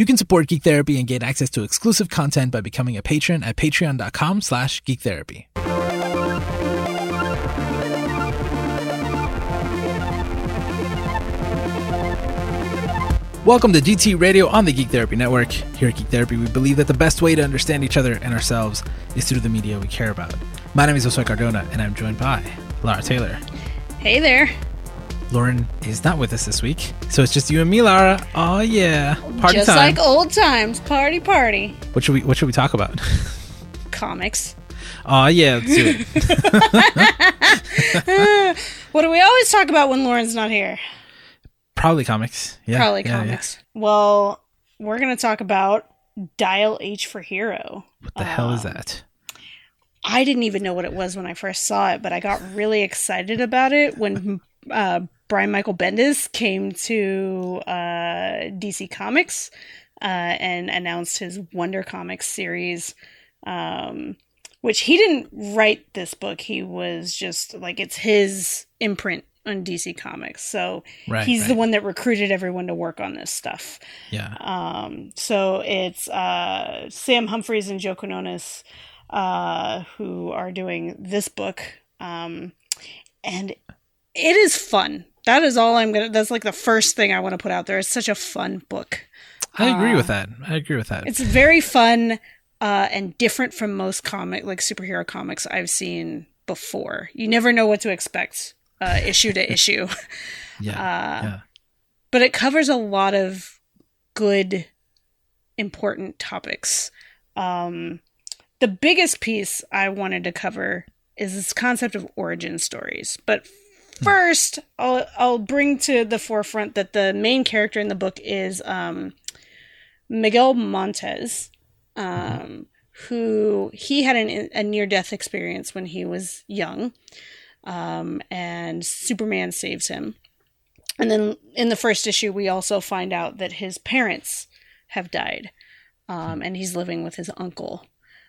You can support Geek Therapy and gain access to exclusive content by becoming a patron at patreon.com slash geektherapy. Welcome to GT Radio on the Geek Therapy Network. Here at Geek Therapy, we believe that the best way to understand each other and ourselves is through the media we care about. My name is Josue Cardona, and I'm joined by Lara Taylor. Hey there. Lauren is not with us this week, so it's just you and me, Lara. Oh yeah, party Just time. like old times, party party. what should we What should we talk about? Comics. Oh yeah, let's do it. What do we always talk about when Lauren's not here? Probably comics. Yeah, Probably yeah, yeah. comics. Well, we're going to talk about Dial H for Hero. What the hell Um, is that? I didn't even know what it was when I first saw it, but I got really excited about it when uh, Brian Michael Bendis came to uh, DC Comics uh, and announced his Wonder Comics series, um, which he didn't write this book. He was just like, it's his imprint on DC Comics. So Right, he's the one that recruited everyone to work on this stuff. Yeah, Um, so it's uh, Sam Humphries and Joe Quinones uh, who are doing this book, um, and it is fun. That is all I'm gonna. That's like the first thing I want to put out there. It's such a fun book. I agree uh, with that. I agree with that. It's very fun uh, and different from most comic like superhero comics I've seen before. You never know what to expect uh, issue to issue. Yeah, Uh, yeah. but it covers a lot of good important topics um the biggest piece i wanted to cover is this concept of origin stories but first i'll i'll bring to the forefront that the main character in the book is um miguel montez um who he had an, a near death experience when he was young um and superman saves him and then in the first issue, we also find out that his parents have died, um, and he's living with his uncle,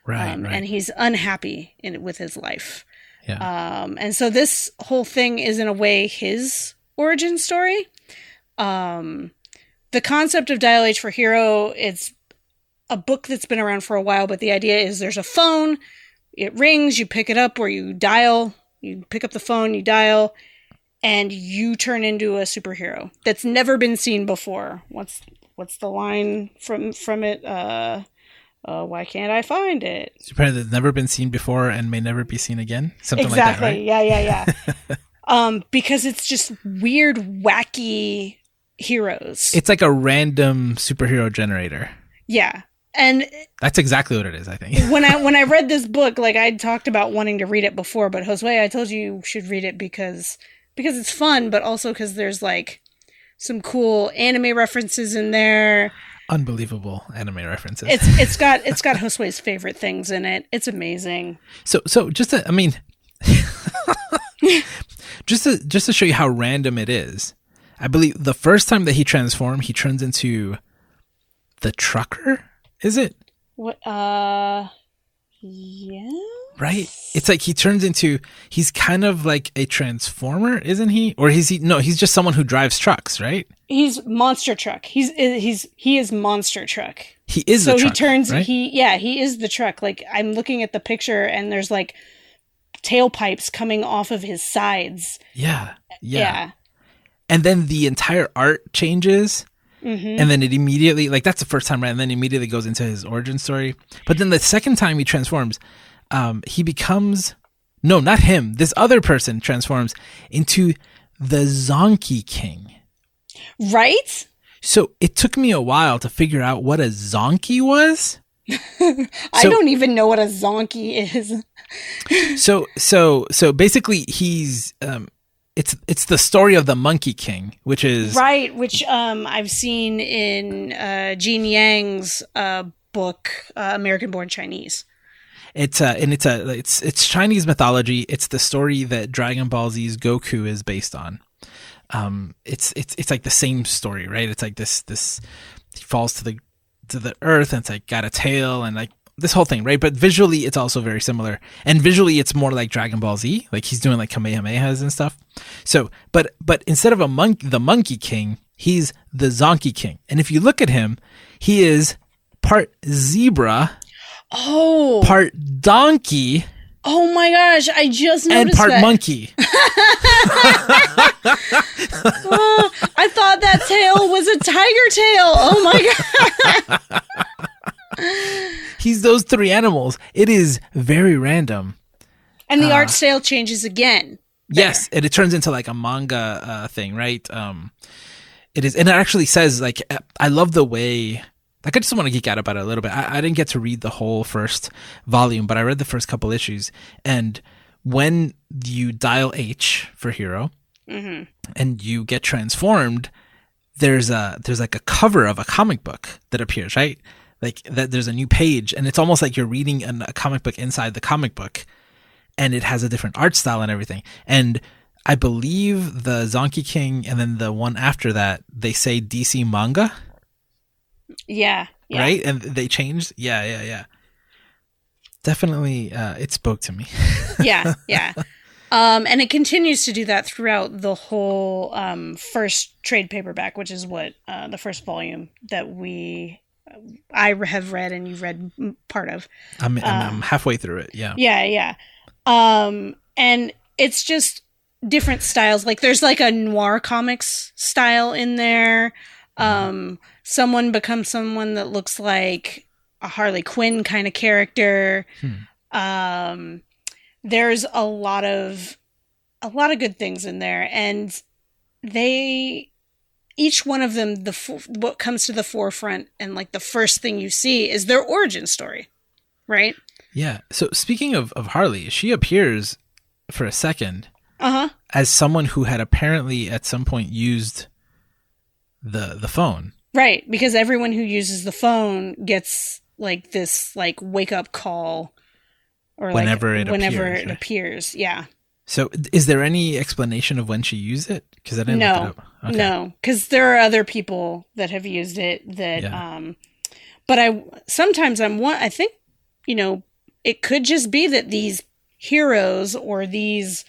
Right, um, right. and he's unhappy in with his life. Yeah, Um, and so this whole thing is in a way his origin story. Um, the concept of Dial H for Hero, it's a book that's been around for a while, but the idea is there's a phone, it rings, you pick it up or you dial, you pick up the phone, you dial, and you turn into a superhero that's never been seen before. What's what's the line from from it? Uh, uh, why can't I find it? Superhero that's never been seen before and may never be seen again. Something exactly. like that, right? Yeah, yeah, yeah. um, because it's just weird, wacky heroes. It's like a random superhero generator. yeah, and That's exactly what it is. I think. when I when I read this book, like I talked about wanting to read it before, but Josue, I told you you should read it because because it's fun, but also because there's like some cool anime references in there. Unbelievable anime references. It's it's got it's got Josue's favorite things in it. It's amazing. So so just to, I mean just to just to show you how random it is. I believe the first time that he transformed, he turns into the trucker. Is it? What? Uh, yeah. Right? It's like he turns into he's kind of like a transformer, isn't he? Or is he no, he's just someone who drives trucks, right? He's monster truck. He's he's he is monster truck. He is so the truck, he turns right? he yeah he is the truck. Like I'm looking at the picture and there's like tailpipes coming off of his sides. yeah, yeah. Yeah. And then the entire art changes. hmm and then it immediately like that's the first time right and then immediately goes into his origin story but then the second time he transforms um he becomes no not him this other person transforms into the zonkey king Right? so it took me a while to figure out what a zonkey was I So- don't even know what a zonkey is. so so so basically he's um it's it's the story of the monkey king which is Right, which um I've seen in uh Gene Yang's uh book uh, American Born Chinese. It's a and it's a it's it's Chinese mythology. It's the story that Dragon Ball Z's Goku is based on. Um, it's it's it's like the same story, right? It's like this this he falls to the to the earth and it's like got a tail and like this whole thing, right? But visually, it's also very similar. And visually, it's more like Dragon Ball Z, like he's doing like Kamehamehas and stuff. So, but but instead of a monkey, the Monkey King, He's the Zonkey King. And if you look at him, he is part zebra, Oh, part donkey, oh my gosh! I just noticed and part that. monkey. Oh, I thought that tail was a tiger tail. Oh my god! He's those three animals. It is very random. And the Ah. art style changes again. Yes, and it turns into like a manga uh, thing, right? Um, it is, and it actually says like I love the way. Like I just want to geek out about it a little bit. I, I didn't get to read the whole first volume, but I read the first couple issues. And when you dial H for hero, hmm and you get transformed, there's a there's like a cover of a comic book that appears, right? Like that there's a new page, and it's almost like you're reading an, a comic book inside the comic book, and it has a different art style and everything. And I believe the Zonkey King, and then the one after that, they say DC manga, Yeah, yeah. right? And they changed. Yeah, yeah, yeah. Definitely, uh, it spoke to me. yeah, yeah. Um, and it continues to do that throughout the whole um, first trade paperback, which is what uh, the first volume that we I have read and you've read part of. I'm, I'm, Uh, I'm halfway through it. Yeah. Yeah, yeah. Um, and it's just different styles. Like there's like a noir comics style in there. Um, someone becomes someone that looks like a Harley Quinn kind of character. Hmm. Um, there's a lot of a lot of good things in there, and they each one of them the what comes to the forefront and like the first thing you see is their origin story, right? Yeah. So speaking of, of Harley, she appears for a second Uh huh. as someone who had apparently at some point used the the phone. Right, because everyone who uses the phone gets like this like wake up call or Whenever like it whenever appears, it right? appears. Yeah. So is there any explanation of when she used it? Because I didn't No. look it up. Okay. No, cuz there are other people that have used it that Yeah. um but I sometimes I'm one I think you know it could just be that these heroes or these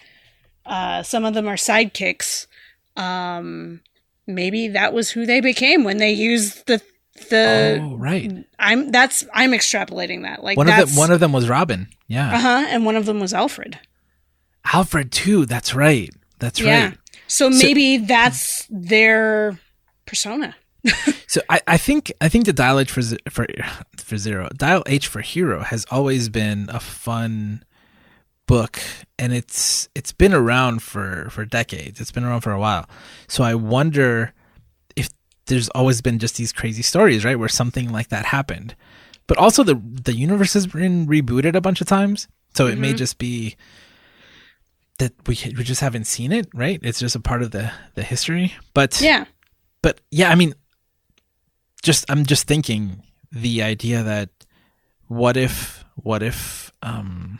uh some of them are sidekicks um maybe that was who they became when they used the the oh, right. I'm that's I'm extrapolating that. Like One of them one of them was Robin. Yeah. uh-huh, and one of them was Alfred. Alfred too. That's right. That's Yeah. right. So maybe that's their persona. So I, I think I think the dial H for for for zero dial H for hero has always been a fun book and it's it's been around for for decades. It's been around for a while. So i wonder if there's always been just these crazy stories right where something like that happened. But also the the universe has been rebooted a bunch of times. So it may Mhm. just be that we we just haven't seen it right? It's just a part of the the history. But Yeah. but yeah, I mean, just I'm just thinking the idea that what if what if um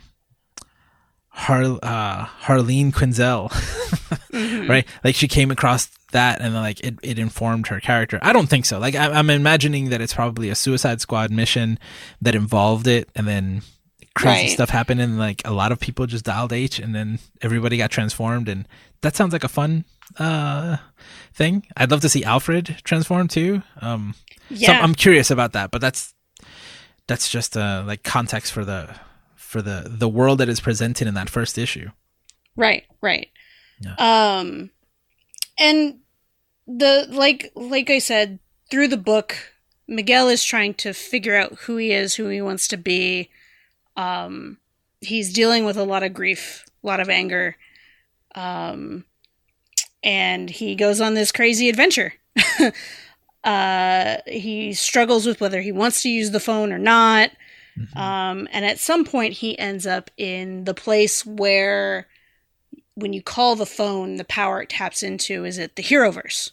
Har uh Harleen Quinzel, Mhm. right? Like she came across that and like it, it informed her character. I don't think so. Like I, I'm imagining that it's probably a Suicide Squad mission that involved it, and then crazy Right. stuff happened, and like a lot of people just dialed H, and then everybody got transformed, and that sounds like a fun uh thing. I'd love to see Alfred transform too. Um, so Yeah. I'm curious about that, but that's that's just uh like context for the for the the world that is presented in that first issue. Right, right. Yeah. Um and the like like I said, through the book, Miguel is trying to figure out who he is, who he wants to be. Um he's dealing with a lot of grief, a lot of anger. Um and he goes on this crazy adventure. uh he struggles with whether he wants to use the phone or not. Mhm. Um, and at some point, he ends up in the place where, when you call the phone, the power it taps into is at the Heroverse.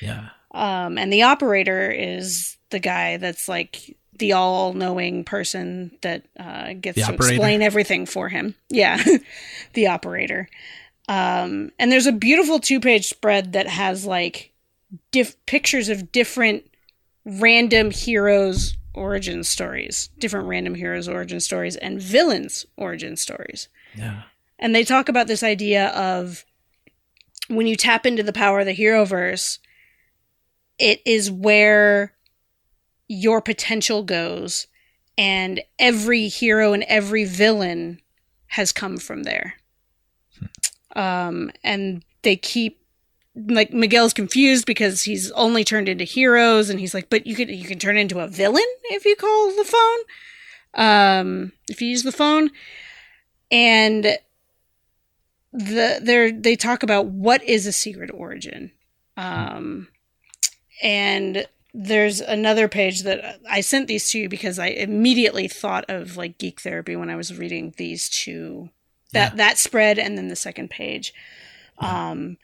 yeah. Um, and the operator is the guy that's like the all knowing person that uh, gets The to operator? explain everything for him. Yeah, the operator. Um, and there's a beautiful two page spread that has like diff- pictures of different random heroes' origin stories, different random heroes' origin stories, and villains' origin stories. Yeah. And they talk about this idea of when you tap into the power of the hero verse, it is where your potential goes and every hero and every villain has come from there um, and they keep like Miguel's confused because he's only turned into heroes and he's like but you can you can turn into a villain if you call the phone. Um if you use the phone. And the they they talk about what is a secret origin. Um and there's another page that I sent these to you because I immediately thought of like geek therapy when I was reading these two. That Yeah. that spread and then the second page. Um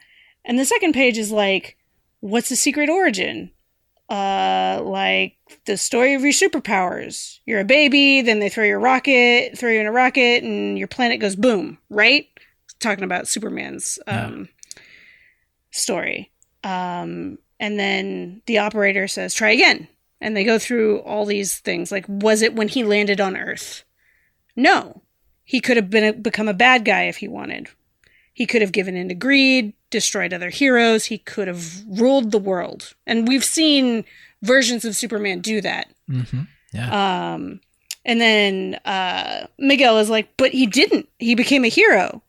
and the second page is like what's the secret origin? Uh like the story of your superpowers. You're a baby then they throw your rocket throw you in a rocket and your planet goes boom right? Talking about superman's Yeah. um story. Um and then the operator says try again. And they go through all these things. Like was it when he landed on earth? No. He could have been a, become a bad guy if he wanted. He could have given in to greed destroyed other heroes he could have ruled the world and we've seen versions of superman do that hmm Yeah. um, and then uh, Miguel is like, but he didn't. He became a hero.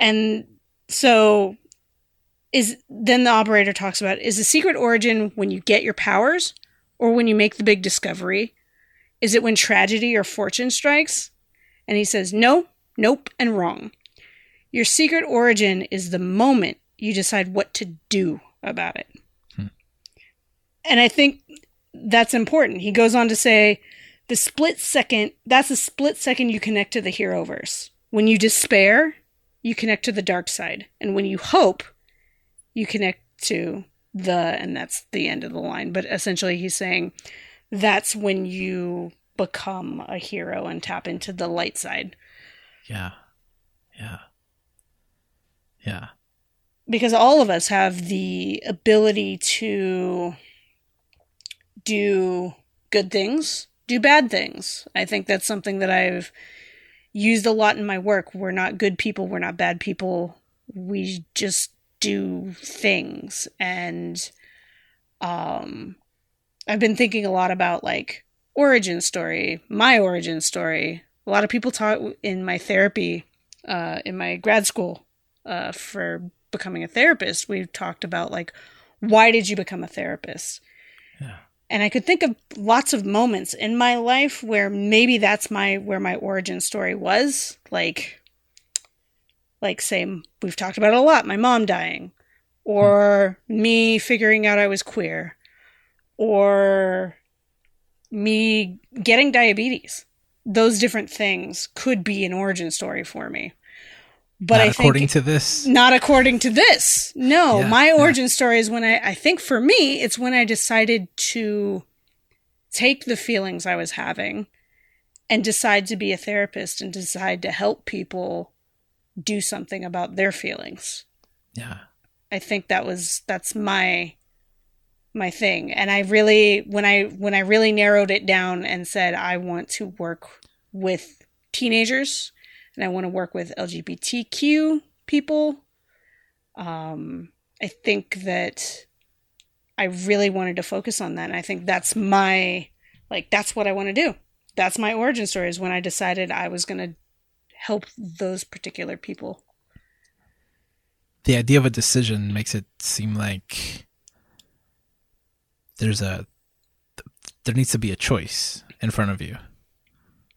And so is then the operator talks about is the secret origin when you get your powers or when you make the big discovery? Is it when tragedy or fortune strikes? And he says, no, nope, and wrong. Your secret origin is the moment you decide what to do about it. Hmm. And I think that's important. He goes on to say, the split second, that's the split second you connect to the hero verse. When you despair, you connect to the dark side. And when you hope, you connect to the, and that's the end of the line. But essentially, he's saying that's when you become a hero and tap into the light side. yeah. Yeah. Yeah. because all of us have the ability to do good things, do bad things. I think that's something that I've used a lot in my work. We're not good people, we're not bad people. We just do things and um I've been thinking a lot about like origin story, my origin story. A lot of people talk in my therapy uh in my grad school uh, for becoming a therapist, we talked about like, why did you become a therapist? Yeah. And I could think of lots of moments in my life where maybe that's my where my origin story was. Like, like say we've talked about it a lot, my mom dying, or me figuring out I was queer, or me getting diabetes. Those different things could be an origin story for me. But Not I according think to this. not according to this. No, Yeah, my yeah. origin story is when I, I think for me, it's when I decided to take the feelings I was having and decide to be a therapist and decide to help people do something about their feelings. Yeah. I think that was that's my my thing. And I really when I when I really narrowed it down and said I want to work with teenagers and I want to work with LGBTQ people. Um I think that I really wanted to focus on that. And I think that's my like that's what I want to do. That's my origin story is when I decided I was going to help those particular people. The idea of a decision makes it seem like there's a there needs to be a choice in front of you.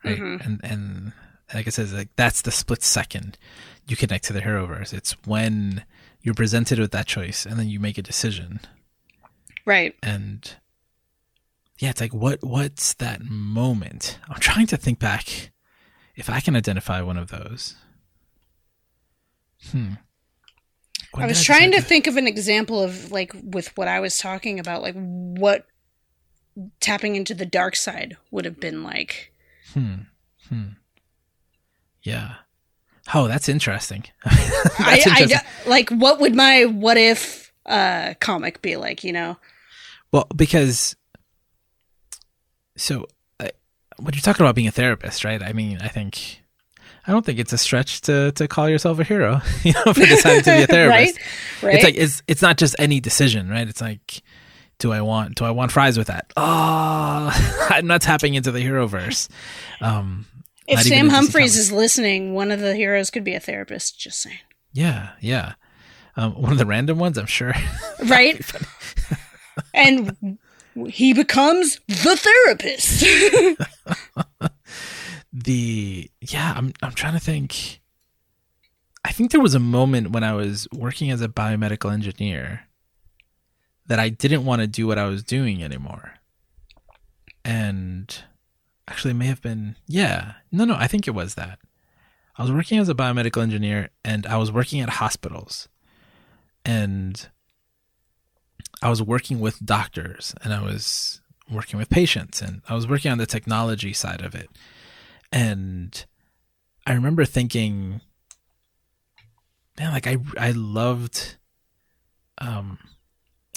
Right? Mhm. And and like I said, like that's the split second you connect to the heroverse. It's when you're presented with that choice and then you make a decision. Right. and yeah it's like what what's that moment i'm trying to think back if i can identify one of those hmm When I was did trying to think of an example of like with what I was talking about, like what tapping into the dark side would have been like. hmm hmm yeah oh that's interesting that's I interesting d- like what would my what if uh comic be like, you know? well because so uh, when you're talking about being a therapist right i mean i think I don't think it's a stretch to to call yourself a hero, you know, for deciding to be a therapist. right? Right. It's like it's it's not just any decision, right? It's like, do I want do I want fries with that? Oh, I'm not tapping into the hero verse. Um, if not Sam Humphries is listening, one of the heroes could be a therapist. Just saying. yeah, yeah, um, one of the random ones, I'm sure. Right? and he becomes the therapist. the yeah, I'm I'm trying to think. I think there was a moment when I was working as a biomedical engineer that I didn't want to do what I was doing anymore. And actually it may have been yeah. No, no, I think it was that. I was working as a biomedical engineer and I was working at hospitals. And I was working with doctors and I was working with patients and I was working on the technology side of it. And I remember thinking, man, like I I loved um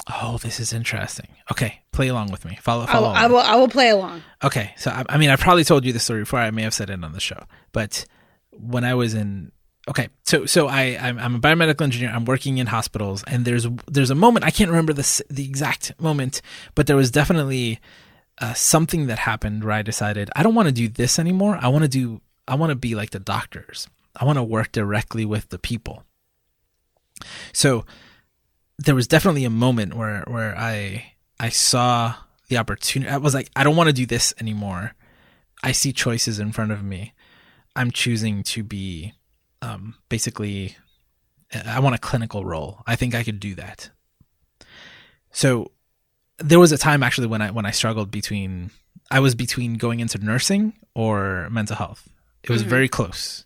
oh, this is interesting. Okay, play along with me. Follow I, follow. will, I will. I will play along. Okay, so I, I mean, I probably told you the story before. I may have said it on the show, but when I was in, okay, so so I I'm, I'm a biomedical engineer. I'm working in hospitals, and there's there's a moment I can't remember the the exact moment, but there was definitely uh, something that happened where I decided I don't want to do this anymore. I want to do I want to be like the doctors. I want to work directly with the people. So there was definitely a moment where where I I saw the opportunity. I was like, I don't want to do this anymore. I see choices in front of me. I'm choosing to be um, basically. I want a clinical role. I think I could do that. So there was a time actually when I when I struggled between I was between going into nursing or mental health. It was Mhm. very close.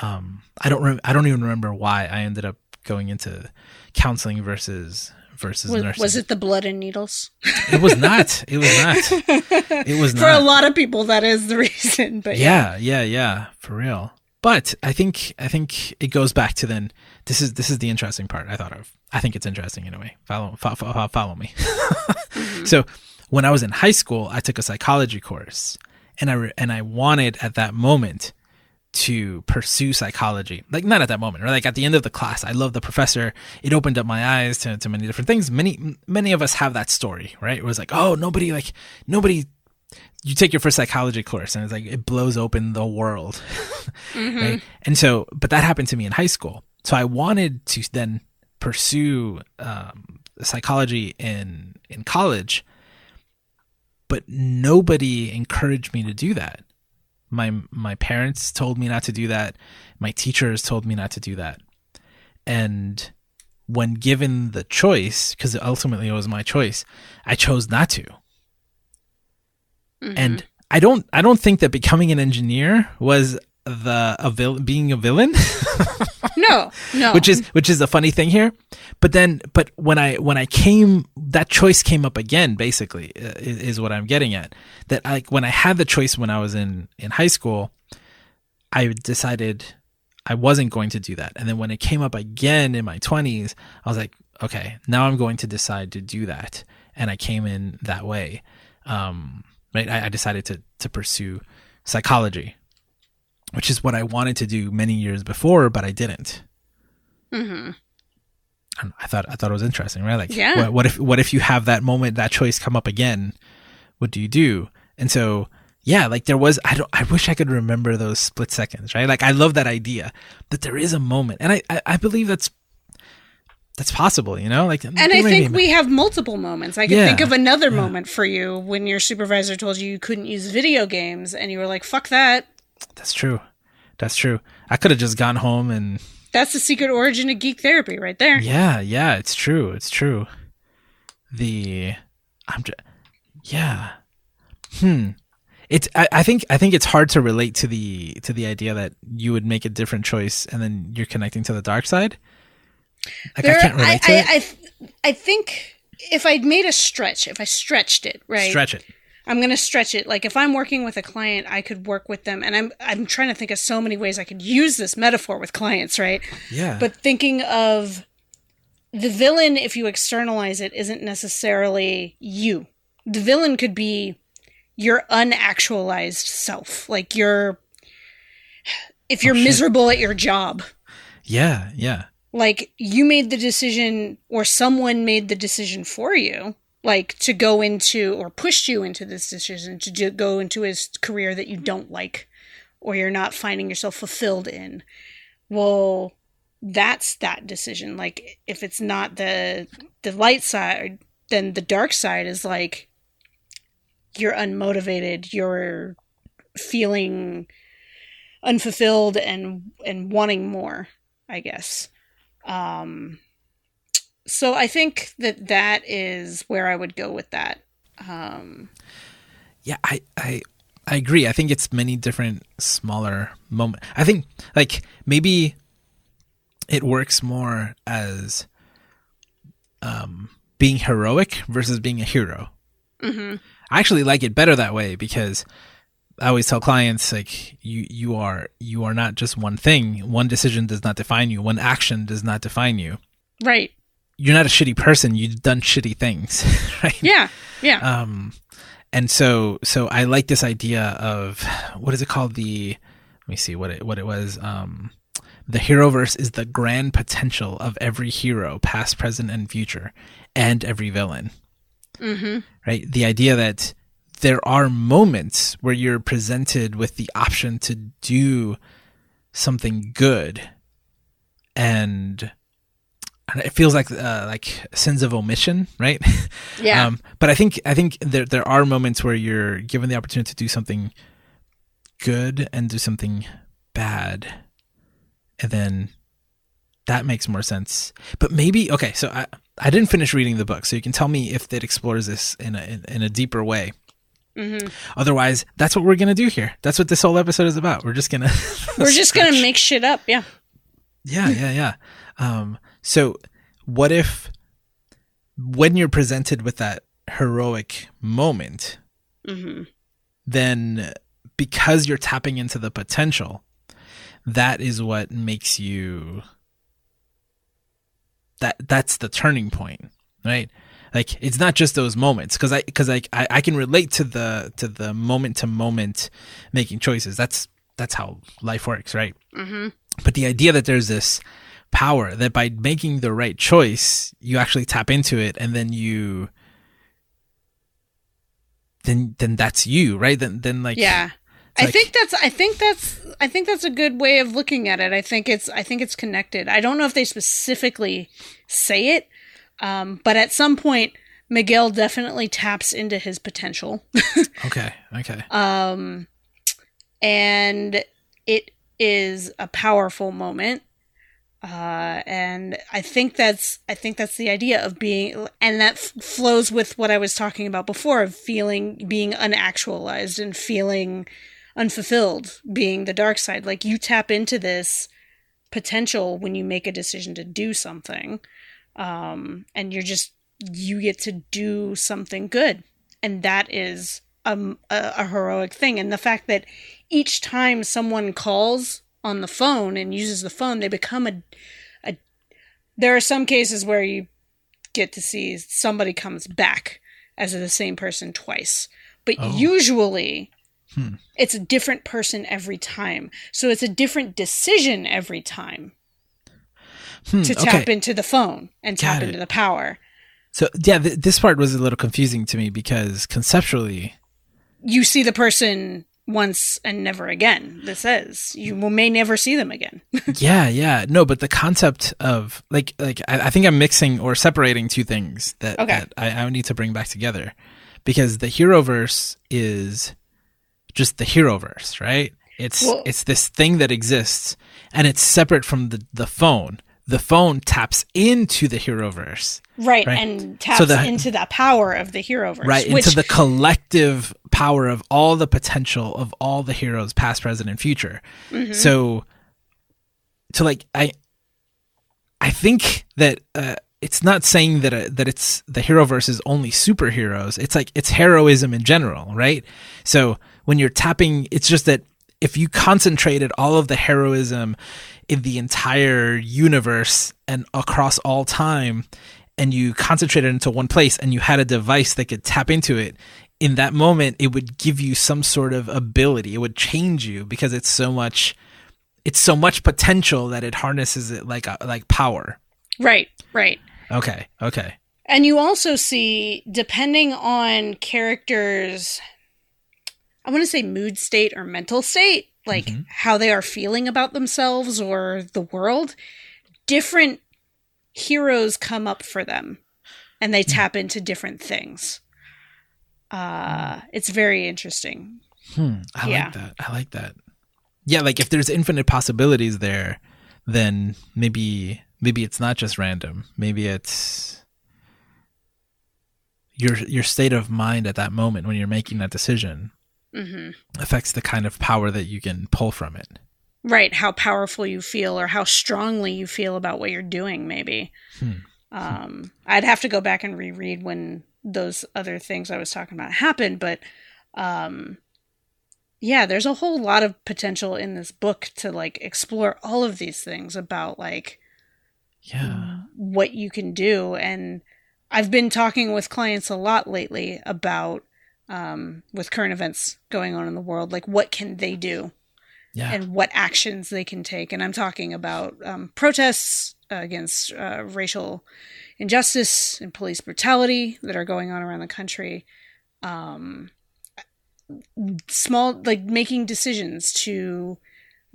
Um, I don't re- I don't even remember why I ended up going into counseling versus versus Was, nursing. was it the blood and needles? It was not. It was not. It was For a lot of people, that is the reason. But yeah. Yeah, yeah, yeah, for real. But I think I think it goes back to then. This is this is the interesting part I thought of. I think it's interesting in a way. Follow fo- fo- follow me. Mm-hmm. So when I was in high school, I took a psychology course, and I re- and I wanted at that moment to pursue psychology. Like not at that moment, or like at the end of the class. I love the professor. It opened up my eyes to, to many different things. Many many of us have that story, right? It was like, oh, nobody like nobody. You take your first psychology course, and it's like it blows open the world, right? And so, but that happened to me in high school. So I wanted to then pursue um, psychology in in college, but nobody encouraged me to do that. My my parents told me not to do that. My teachers told me not to do that. And when given the choice, because ultimately it was my choice, I chose not to. Mhm. And I don't I don't think that becoming an engineer was the a vil- being a villain. no, no. which is which is a funny thing here. But then but when i when i came that choice came up again basically uh, is, is what i'm getting at. That like when i had the choice when i was in in high school i decided i wasn't going to do that. And then when it came up again in my 20s i was like okay now i'm going to decide to do that. And i came in that way. Um right? I, I decided to to pursue psychology which is what i wanted to do many years before but i didn't hmm and I thought I thought it was interesting, right? Like, Yeah. what, what if what if you have that moment, that choice come up again? What do you do? And so, yeah, like there was. I don't. I wish I could remember those split seconds, right? Like, I love that idea that there is a moment, and I I, I believe that's that's possible. You know, like, And I think we have multiple moments. I can Yeah, think of another yeah. moment for you when your supervisor told you you couldn't use video games, and you were like, "Fuck that." That's true. That's true. I could have just gone home and That's the secret origin of geek therapy, right there. Yeah, yeah, it's true. It's true. The I'm just yeah. Hmm. It's I, I think I think it's hard to relate to the to the idea that you would make a different choice and then you're connecting to the dark side. Like There- I can't relate to I, it. I, I, I think if I'd made a stretch, if I stretched it, right? Stretch it. I'm gonna stretch it. Like if I'm working with a client, I could work with them, and I'm I'm trying to think of so many ways I could use this metaphor with clients, right? Yeah. But thinking of the villain, if you externalize it, isn't necessarily you. The villain could be your unactualized self, like your if you're Oh, miserable at your job. Yeah, yeah. Like you made the decision or someone made the decision for you, like to go into or pushed you into this decision to do, go into a career that you don't like or you're not finding yourself fulfilled in. Well, that's that decision. Like if it's not the the light side, then the dark side is like you're unmotivated, you're feeling unfulfilled and and wanting more, I guess. Um so I think that that is where I would go with that. Um Yeah, I, I I agree. I think it's many different smaller moments. I think like maybe it works more as um being heroic versus being a hero. mhm. I actually like it better that way because I always tell clients like you you are you are not just one thing. One decision does not define you. One action does not define you. right. You're not a shitty person. You've done shitty things, right? Yeah. Yeah. um and so so i like this idea of what is it called the let me see what it what it was um the heroverse is the grand potential of every hero past present and future and every villain mhm. right the idea that there are moments where you're presented with the option to do something good and it feels like uh, like sins of omission right Yeah. um, but I think I think there there are moments where you're given the opportunity to do something good and do something bad, and then that makes more sense. But maybe okay, so I I didn't finish reading the book, so you can tell me if it explores this in a in, in a deeper way. mhm. Otherwise, that's what we're gonna do here. That's what this whole episode is about. We're just gonna We're just going to make shit up. Yeah. Yeah, yeah, yeah. Um, so what if when you're presented with that heroic moment, Mhm. then because you're tapping into the potential, that is what makes you that that's the turning point, right? Like it's not just those moments because I because like I, I can relate to the to the moment to moment making choices. That's that's how life works, right? Mhm. But the idea that there's this power that by making the right choice, you actually tap into it and then you then then that's you, right? Then then like Yeah. I like- think that's I think that's I think that's a good way of looking at it. I think it's I think it's connected. I don't know if they specifically say it, um, but at some point Miguel definitely taps into his potential. Okay, okay. um, and it is a powerful moment. Uh, and I think that's I think that's the idea of being, and that f- flows with what I was talking about before of feeling being unactualized and feeling unfulfilled, being the dark side. Like you tap into this potential when you make a decision to do something, um, and you're just you get to do something good, and that is um, a, a heroic thing. And the fact that each time someone calls on the phone and uses the phone, they become a, a. There are some cases where you get to see somebody comes back as the same person twice, but Oh. usually Hmm. it's a different person every time. So it's a different decision every time Hmm, to okay. tap into the phone and tap it. into the power. So yeah, th- this part was a little confusing to me because conceptually, You see the person once and never again. This says you may never see them again. yeah, yeah, no, but the concept of like like I, I think I'm mixing or separating two things that, Okay. that I, I need to bring back together because the hero verse is just the hero verse, right? It's Well- it's this thing that exists and it's separate from the the phone. The phone taps into the heroverse, Right, Right. and taps So the- into the power of the Heroverse. right? which, into the collective power of all the potential of all the heroes, past, present, and future. Mhm. So, to like, I, I think that uh, it's not saying that uh, that it's the heroverse is only superheroes. It's like it's heroism in general, right? So when you're tapping, it's just that if you concentrated all of the heroism in the entire universe and across all time, and you concentrated into one place, and you had a device that could tap into it. In that moment, it would give you some sort of ability. It would change you because it's so much it's so much potential that it harnesses it like a, like power. Right, right. Okay, okay. And you also see, depending on characters, I want to say mood state or mental state, like Mhm. how they are feeling about themselves or the world, different heroes come up for them and they tap into different things. Uh, it's very interesting. Hmm, I Yeah. like that. I like that. Yeah, like if there's infinite possibilities there, then maybe maybe it's not just random. Maybe it's your your state of mind at that moment when you're making that decision hmm affects the kind of power that you can pull from it. Right, how powerful you feel or how strongly you feel about what you're doing, maybe. Hmm. Um, I'd have to go back and reread when those other things I was talking about happened, but um, yeah, there's a whole lot of potential in this book to like explore all of these things about like Yeah. what you can do. And I've been talking with clients a lot lately about um, with current events going on in the world, like what can they do Yeah. and what actions they can take. And I'm talking about um, protests against uh, racial injustice and police brutality that are going on around the country. Um, small, like making decisions to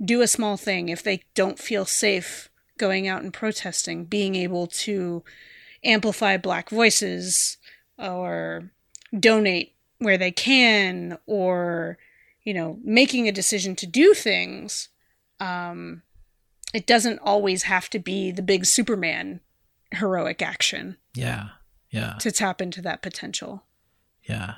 do a small thing if they don't feel safe going out and protesting, being able to amplify Black voices or donate where they can or you know making a decision to do things um it doesn't always have to be the big superman heroic action yeah. Yeah. to tap into that potential Yeah.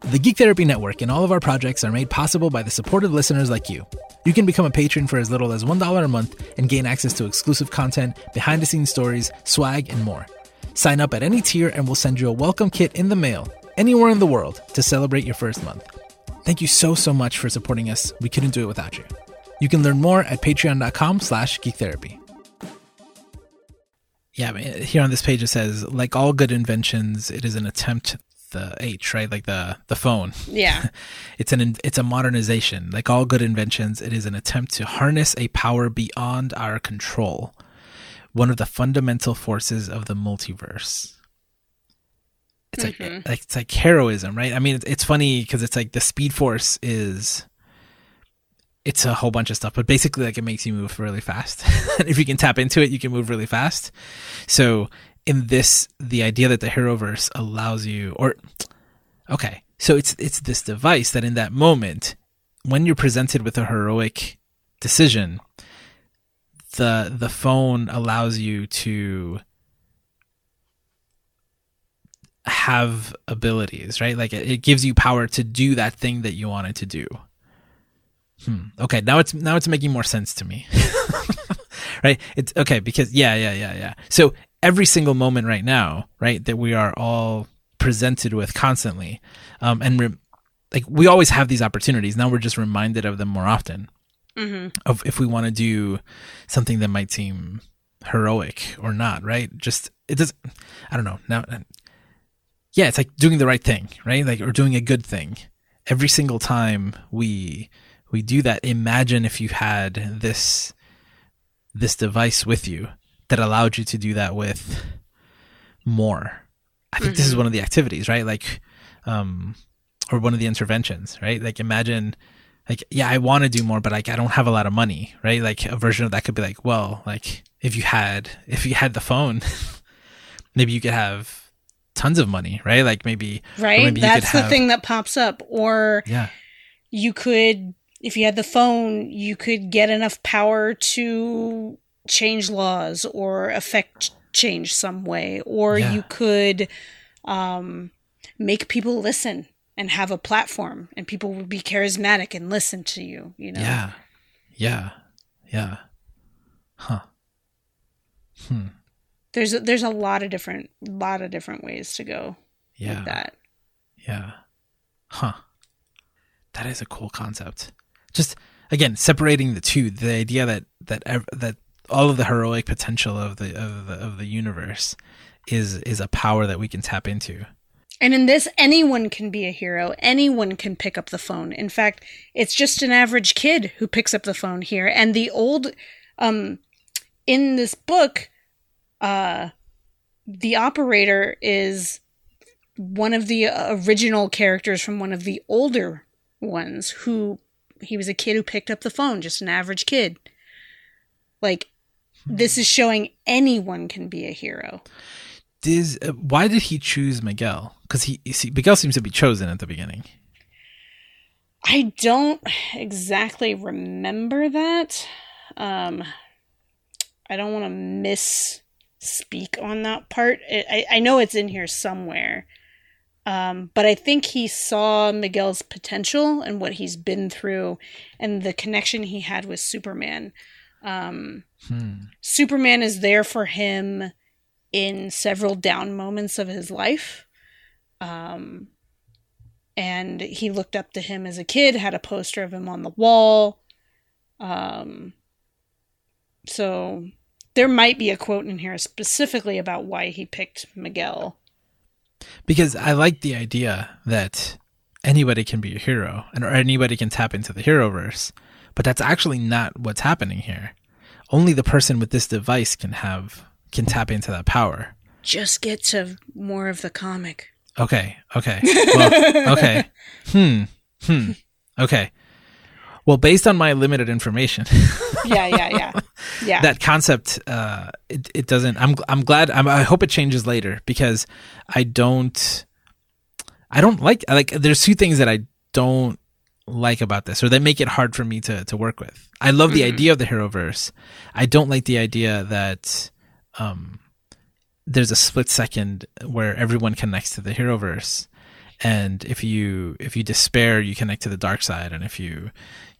The Geek Therapy Network and all of our projects are made possible by the supportive listeners like you. You can become a patron for as little as $1 a month and gain access to exclusive content, behind the scenes stories, swag, and more. Sign up at any tier and we'll send you a welcome kit in the mail anywhere in the world to celebrate your first month. Thank you so, so much for supporting us. We couldn't do it without you. You can learn more at patreon.com slash geektherapy. Yeah, I mean, here on this page it says, like all good inventions, it is an attempt the H, right? Like the the phone. yeah It's an it's a modernization. Like all good inventions, it is an attempt to harness a power beyond our control. One of the fundamental forces of the multiverse. It's like, Mhm. like it's like heroism, right? I mean, it's, it's funny because it's like the Speed Force is it's a whole bunch of stuff, but basically, like it makes you move really fast. if you can tap into it, you can move really fast. So, in this, the idea that the Heroverse allows you, or okay, so it's it's this device that in that moment, when you're presented with a heroic decision, the the phone allows you to have abilities, right? Like it, it gives you power to do that thing that you wanted to do. Hmm. Okay, now it's now it's making more sense to me. right? It's okay because yeah, yeah, yeah, yeah. So every single moment right now, right, that we are all presented with constantly, um, and re- like we always have these opportunities. Now we're just reminded of them more often. hmm Of if we want to do something that might seem heroic or not, right? Just it does. I don't know now. Yeah, it's like doing the right thing, right? Like or doing a good thing. Every single time we we do that, imagine if you had this this device with you that allowed you to do that with more. I think this is Mhm. one of the activities, right? Like, um, or one of the interventions, right? Like, imagine, like, yeah, I want to do more, but like, I don't have a lot of money, right? Like, a version of that could be like, well, like, if you had, if you had the phone, maybe you could have tons of money, right? Like, maybe, right? maybe you could that's the have- thing that pops up. Or yeah, you could if you had the phone you could get enough power to change laws or affect change some way. Or Yeah. you could um, make people listen and have a platform and people would be charismatic and listen to you you know? Yeah, yeah, yeah, huh, hmm, there's a, there's a lot of different lot of different ways to go yeah. with that Yeah. Huh. That is a cool concept. Just again, separating the two, the idea that that ev- that all of the heroic potential of the of the of the universe is is a power that we can tap into. And in this, anyone can be a hero. Anyone can pick up the phone. In fact, it's just an average kid who picks up the phone here. And the old, um, in this book, uh, the operator is one of the original characters from one of the older ones who he was a kid who picked up the phone, just an average kid. Like, this is showing anyone can be a hero. Does, uh, why did he choose Miguel? Because he see, Miguel seems to be chosen at the beginning. I don't exactly remember that. Um, I don't want to misspeak on that part. I, I know it's in here somewhere. Um, but I think he saw Miguel's potential and what he's been through and the connection he had with Superman. Um, hmm. Superman is there for him in several down moments of his life. Um, and he looked up to him as a kid, had a poster of him on the wall. Um, so there might be a quote in here specifically about why he picked Miguel. Because I like the idea that anybody can be a hero and or anybody can tap into the hero verse, but that's actually not what's happening here. Only the person with this device can have can tap into that power. Just get to more of the comic. Okay. Okay. Well, okay. Hmm. Hmm. Okay. Well, based on my limited information. yeah, yeah, yeah. Yeah. That concept uh it, it doesn't I'm I'm glad I'm, I hope it changes later because I don't I don't like like there's two things that I don't like about this or that make it hard for me to to work with. I love the mm-hmm. idea of the Heroverse. I don't like the idea that um, there's a split second where everyone connects to the Heroverse, and if you if you despair, you connect to the dark side, and if you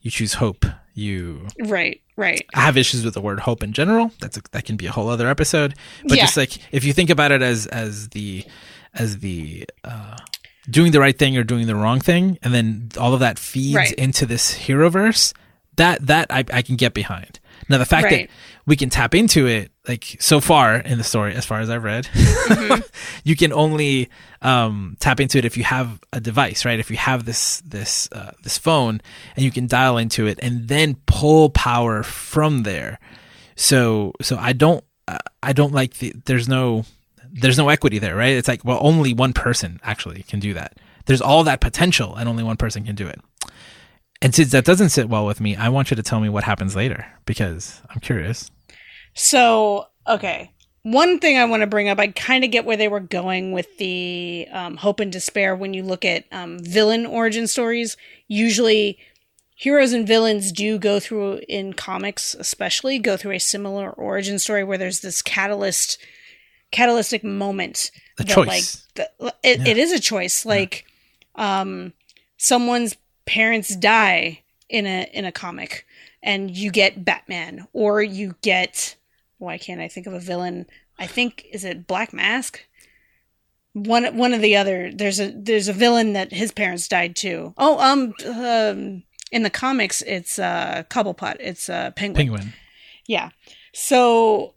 you choose hope, you right right. I have issues with the word hope in general. That's a, that can be a whole other episode. But yeah. just like if you think about it as as the as the uh, doing the right thing or doing the wrong thing, and then all of that feeds right. into this hero verse. that that I, I can get behind. Now the fact right. that we can tap into it, like so far in the story, as far as I've read, mm-hmm. you can only um, tap into it if you have a device, right? If you have this this uh, this phone and you can dial into it and then pull power from there. So so I don't uh, I don't like the there's no there's no equity there, right? It's like well only one person actually can do that. There's all that potential and only one person can do it. And since that doesn't sit well with me, I want you to tell me what happens later because I'm curious. So, okay. One thing I want to bring up, I kind of get where they were going with the um, hope and despair when you look at um, villain origin stories. Usually, heroes and villains do go through, in comics especially, go through a similar origin story where there's this catalyst, catalytic moment. A that, choice. Like, the, it, yeah. it is a choice. Like, yeah. um, someone's parents die in a in a comic and you get Batman or you get why can't I think of a villain? I think is it Black Mask? One one of the other there's a there's a villain that his parents died too. Oh, um, um in the comics it's uh Cobblepot. It's uh Penguin. Penguin. Yeah. So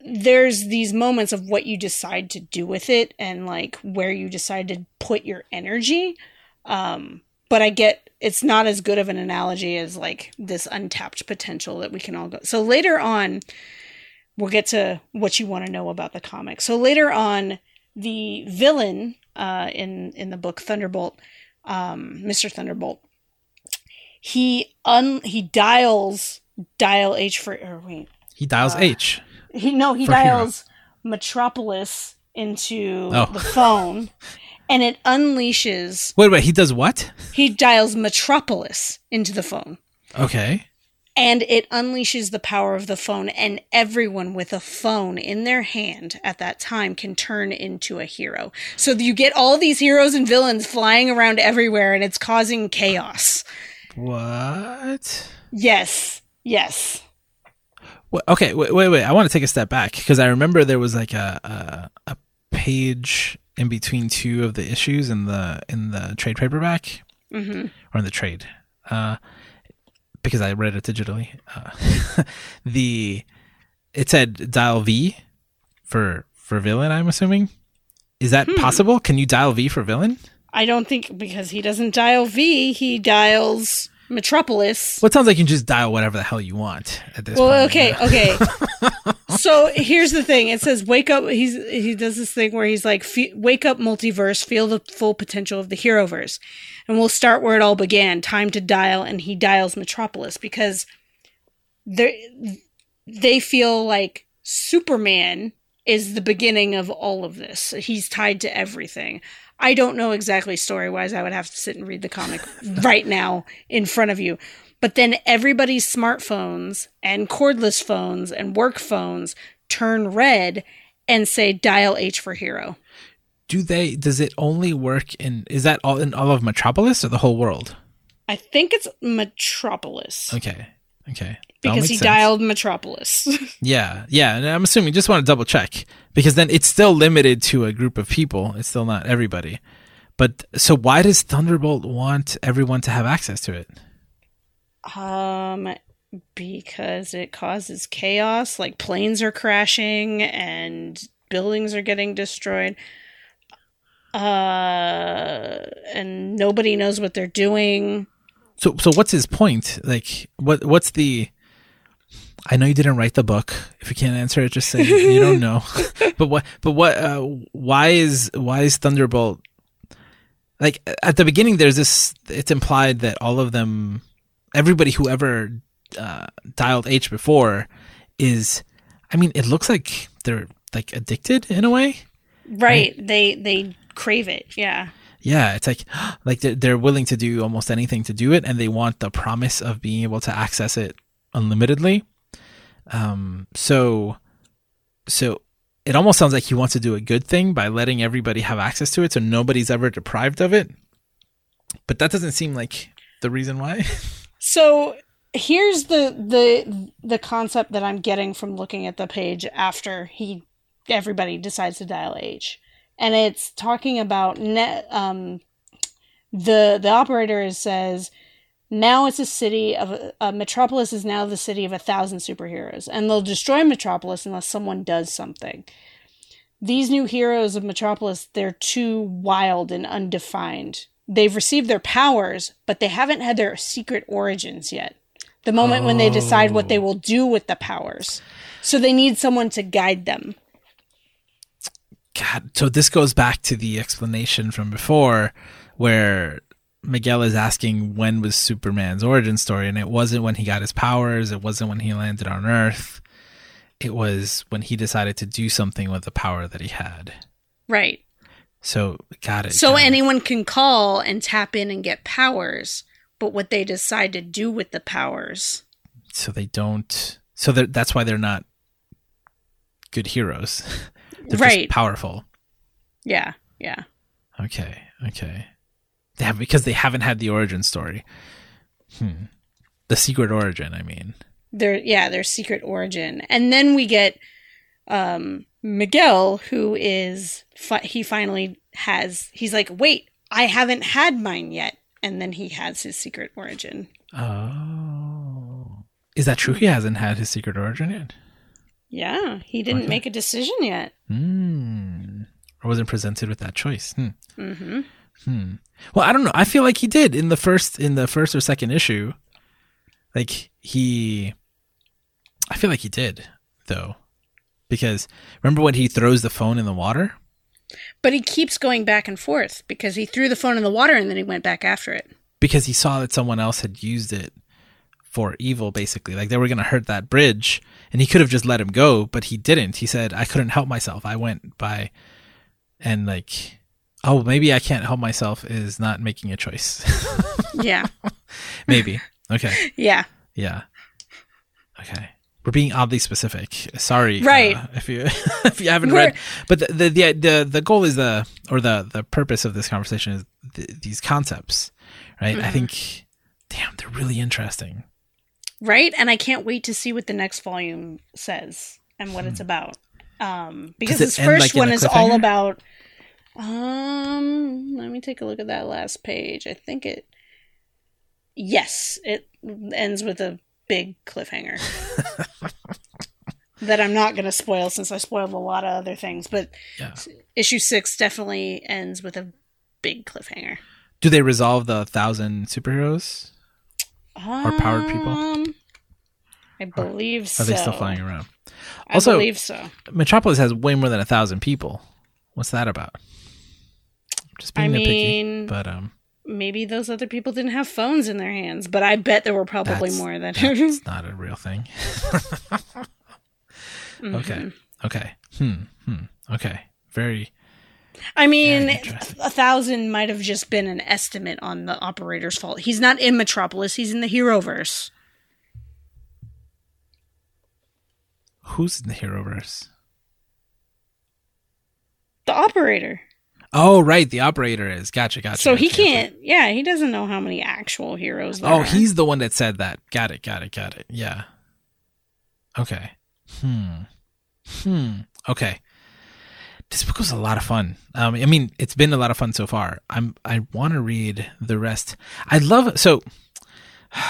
there's these moments of what you decide to do with it and like where you decide to put your energy. Um but I get it's not as good of an analogy as like this untapped potential that we can all go. So later on, we'll get to what you want to know about the comic. So later on, the villain uh, in in the book Thunderbolt, um, Mister Thunderbolt, he un he dials dial H for or wait he dials uh, H. He no he dials hero. Metropolis into oh. the phone. and it unleashes. Wait, wait, he does what? He dials Metropolis into the phone. Okay. And it unleashes the power of the phone, and everyone with a phone in their hand at that time can turn into a hero. So you get all these heroes and villains flying around everywhere, and it's causing chaos. What? Yes. Yes. Well, okay, wait, wait, wait. I want to take a step back because I remember there was like a, a, a page in between two of the issues in the in the trade paperback mm-hmm. or in the trade uh, because I read it digitally. Uh, the it said dial V for for villain. I'm assuming. Is that possible? Can you dial V for villain? I don't think because he doesn't dial V, he dials Metropolis. Well, it sounds like you can just dial whatever the hell you want at this Well, point. okay, yeah. okay. so here's the thing. It says wake up. He's he does this thing where he's like wake up multiverse, feel the full potential of the Heroverse, and we'll start where it all began. Time to dial, and he dials Metropolis because they they feel like Superman is the beginning of all of this. He's tied to everything. I don't know exactly story wise. I would have to sit and read the comic right now in front of you. But then everybody's smartphones and cordless phones and work phones turn red and say dial H for hero. Do they? Does it only work in? Is that all in all of Metropolis or the whole world? I think it's Metropolis Okay. Okay. Because he sense. dialed Metropolis. Yeah, yeah, and I'm assuming just want to double check because then it's still limited to a group of people. It's still not everybody. But so why does Thunderbolt want everyone to have access to it? um because it causes chaos like planes are crashing and buildings are getting destroyed uh and nobody knows what they're doing So so what's his point? Like what what's the I know you didn't write the book. If you can't answer it, just say you don't know. but what but what uh, why is why is Thunderbolt like at the beginning there's this it's implied that all of them everybody who ever uh, dialed H before is I mean it looks like they're like addicted in a way. right they they crave it yeah Yeah, it's like like they're, they're willing to do almost anything to do it, and they want the promise of being able to access it unlimitedly. Um, so, so it almost sounds like he wants to do a good thing by letting everybody have access to it, so nobody's ever deprived of it. But that doesn't seem like the reason why. So here's the the the concept that I'm getting from looking at the page after he everybody decides to dial H, and it's talking about net. Um, the the operator says now it's a city of uh, Metropolis is now the city of a thousand superheroes, and they'll destroy Metropolis unless someone does something. These new heroes of Metropolis, they're too wild and undefined. They've received their powers, but they haven't had their secret origins yet. The moment when they decide what they will do with the powers. So they need someone to guide them. God, so this goes back to the explanation from before, where Miguel is asking when was Superman's origin story, and it wasn't when he got his powers. It wasn't when he landed on Earth. It was when he decided to do something with the power that he had. Right. So got it. So got it. anyone can call and tap in and get powers, but what they decide to do with the powers. so they don't. So they're- that's why they're not good heroes. they're Right. just powerful. Yeah. Yeah. Okay. Okay. Because they haven't had the origin story. Hmm. The secret origin. I mean. their yeah their secret origin and then we get um miguel who is fi- he finally has he's like wait i haven't had mine yet and then he has his secret origin Oh. Is that true? He hasn't had his secret origin yet. yeah he didn't Okay. make a decision yet Hmm. Or wasn't presented with that choice. Hmm. mm-hmm Hmm. Well, I don't know. I feel like he did in the first in the first or second issue. Like he I feel like he did though. Because remember when he throws the phone in the water? but he keeps going back and forth because he threw the phone in the water and then he went back after it Because he saw that someone else had used it for evil basically. Like they were going to hurt that bridge and he could have just let him go, but he didn't. He said I couldn't help myself. I went by and like oh, maybe I can't help myself is not making a choice. yeah maybe. Okay. yeah Yeah. Okay. We're being oddly specific. Sorry, Right. uh, if you if you haven't We're- read, but the, the the the the goal is the or the the purpose of this conversation is th- these concepts, right? I Mhm. think, damn, they're really interesting. right and i can't wait to see what the next volume says and what it's about um because Hmm. this first like, one is all about um let me take a look at that last page i think it yes it ends with a big cliffhanger that I'm not going to spoil since I spoiled a lot of other things. But Yeah. issue six definitely ends with a big cliffhanger. Do they resolve the thousand superheroes? Or powered people? Um, I believe Are so. Are they still flying around? Also, I believe so. Metropolis has way more than a thousand people. What's that about? Just being I nitpicky, mean, but um, maybe those other people didn't have phones in their hands, but I bet there were probably more than. that's not a real thing. Mhm. Okay, okay, hmm, hmm, okay. Very I mean, a thousand might have just been an estimate on the operator's fault. He's not in Metropolis; he's in the Heroverse. who's in the Heroverse? The operator. Oh, right, the operator is. Gotcha, gotcha. so he gotcha, gotcha. can't. Yeah, he doesn't know how many actual heroes. There Oh, are. he's the one that said that. Got it, got it, got it. Yeah. Okay. Hmm. Hmm. Okay. This book was a lot of fun. Um, I mean, it's been a lot of fun so far. I'm. I want to read the rest. I love so.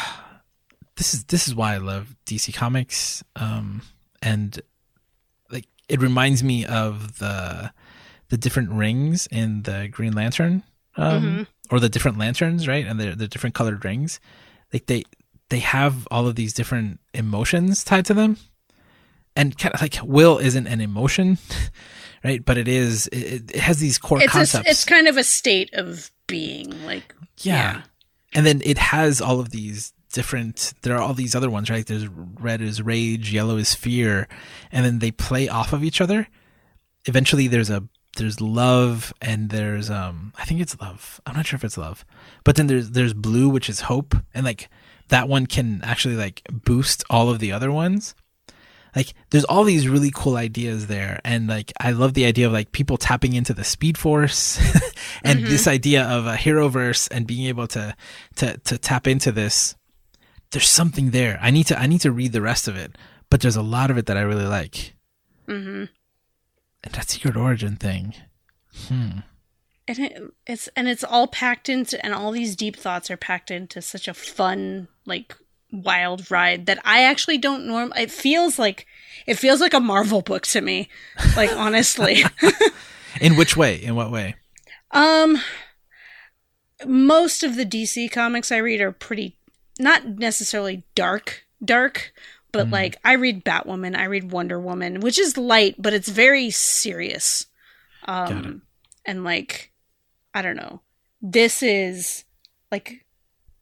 This is this is why I love DC Comics. Um, and like it reminds me of the the different rings in the Green Lantern, um, Mhm. or the different lanterns, right? And the the different colored rings. Like they they have all of these different emotions tied to them, and kind of like will isn't an emotion, right? But it is. It, it has these core it's a, concepts. it's kind of a state of being. Like Yeah. Yeah. And then it has all of these different there are all these other ones, right? There's red is rage, yellow is fear, and then they play off of each other. Eventually there's a there's love and there's um I think it's love. I'm not sure if it's love. But then there's there's blue which is hope and like that one can actually like boost all of the other ones. Like there's all these really cool ideas there and like I love the idea of like people tapping into the speed force and this idea of a hero verse and being able to to to tap into this there's something there. I need to I need to read the rest of it, but there's a lot of it that I really like. hmm And that secret origin thing. Hmm. and it, it's and it's all packed into and all these deep thoughts are packed into such a fun like wild ride that I actually don't norm it feels like it feels like a Marvel book to me like honestly In which way? In what way? um most of the DC comics I read are pretty not necessarily dark dark but Mhm. like I read Batwoman I read Wonder Woman which is light but it's very serious um and like I don't know. This is like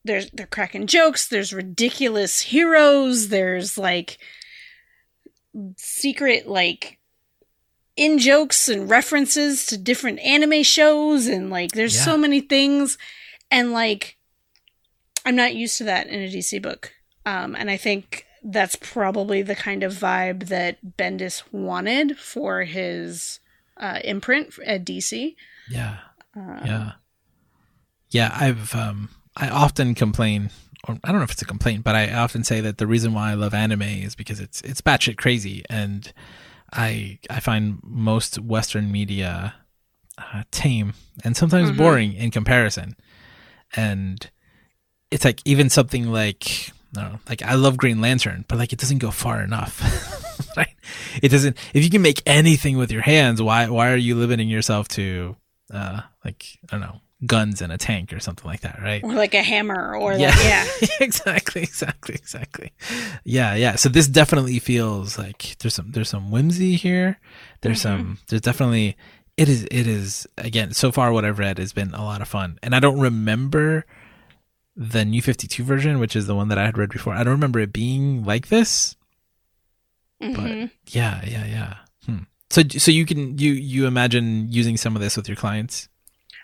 there's they're cracking jokes, there's ridiculous heroes, there's like secret like in jokes and references to different anime shows and like there's Yeah. so many things and like I'm not used to that in a DC book. Um and I think that's probably the kind of vibe that Bendis wanted for his uh, imprint at DC. Yeah. Uh, Yeah. Yeah, I've um I often complain or I don't know if it's a complaint, but I often say that the reason why I love anime is because it's it's batshit crazy and I I find most Western media uh, tame and sometimes Mhm. boring in comparison. And it's like even something like I like I love Green Lantern, but like it doesn't go far enough. right? It doesn't if you can make anything with your hands, why why are you limiting yourself to uh like I don't know, guns and a tank or something like that, right? Or like a hammer, or Yeah. like, yeah. exactly, exactly, exactly. Yeah, yeah. So this definitely feels like there's some there's some whimsy here. There's Mhm. some there's definitely it is it is again so far what I've read has been a lot of fun. And I don't remember the new 52 version, which is the one that I had read before. I don't remember it being like this. Mhm. Yeah, yeah, yeah. Hmm. So so you can you you imagine using some of this with your clients?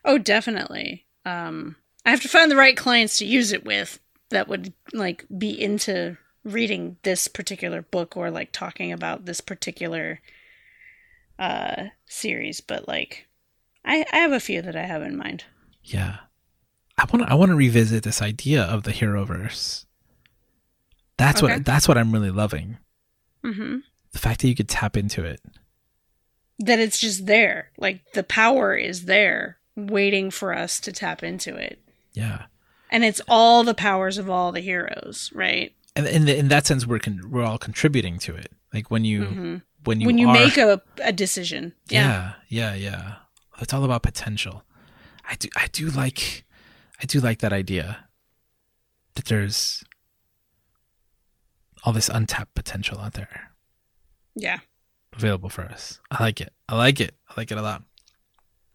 Oh, definitely. Um, I have to find the right clients to use it with that would like be into reading this particular book or like talking about this particular uh series. But like, I I have a few that I have in mind. Yeah. I want to I want to revisit this idea of the Heroverse. That's Okay. what that's what I'm really loving. hmm The fact that you could tap into it. That it's just there, like the power is there, waiting for us to tap into it. Yeah. and it's all the powers of all the heroes, right? And in the, in that sense we're con- we're all contributing to it. Like when you hmm when you when you are, make a, a decision. Yeah. yeah, yeah, yeah. It's all about potential. I do I do like I do like that idea that there's all this untapped potential out there Yeah. available for us. I like it. I like it. I like it a lot.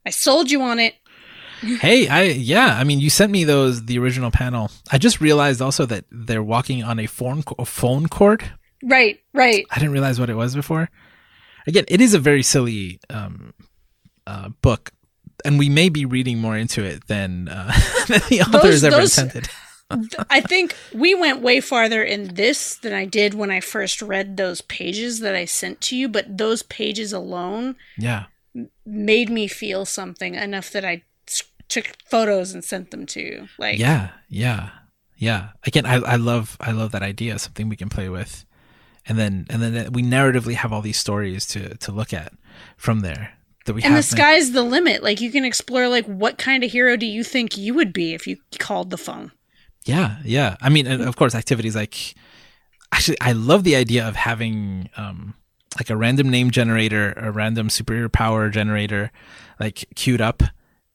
I sold you on it. hey, I yeah, I mean, you sent me those the original panel. I just realized also that they're walking on a phone a phone cord. Right, right. I didn't realize what it was before. Again, it is a very silly um, uh, book, and we may be reading more into it than uh, than the author Those- has ever those- intended. I think we went way farther in this than I did when I first read those pages that I sent to you, but those pages alone Yeah, made me feel something enough that I took photos and sent them to you. Like, yeah, yeah, yeah. Again, I, I love I love that idea. Something we can play with, and then and then we narratively have all these stories to to look at from there that we and the sky's the limit. Like, you can explore, like, what kind of hero do you think you would be if you called the phone? Yeah, yeah. I mean, and of course, activities like actually, I love the idea of having um like a random name generator, a random superior power generator, like queued up,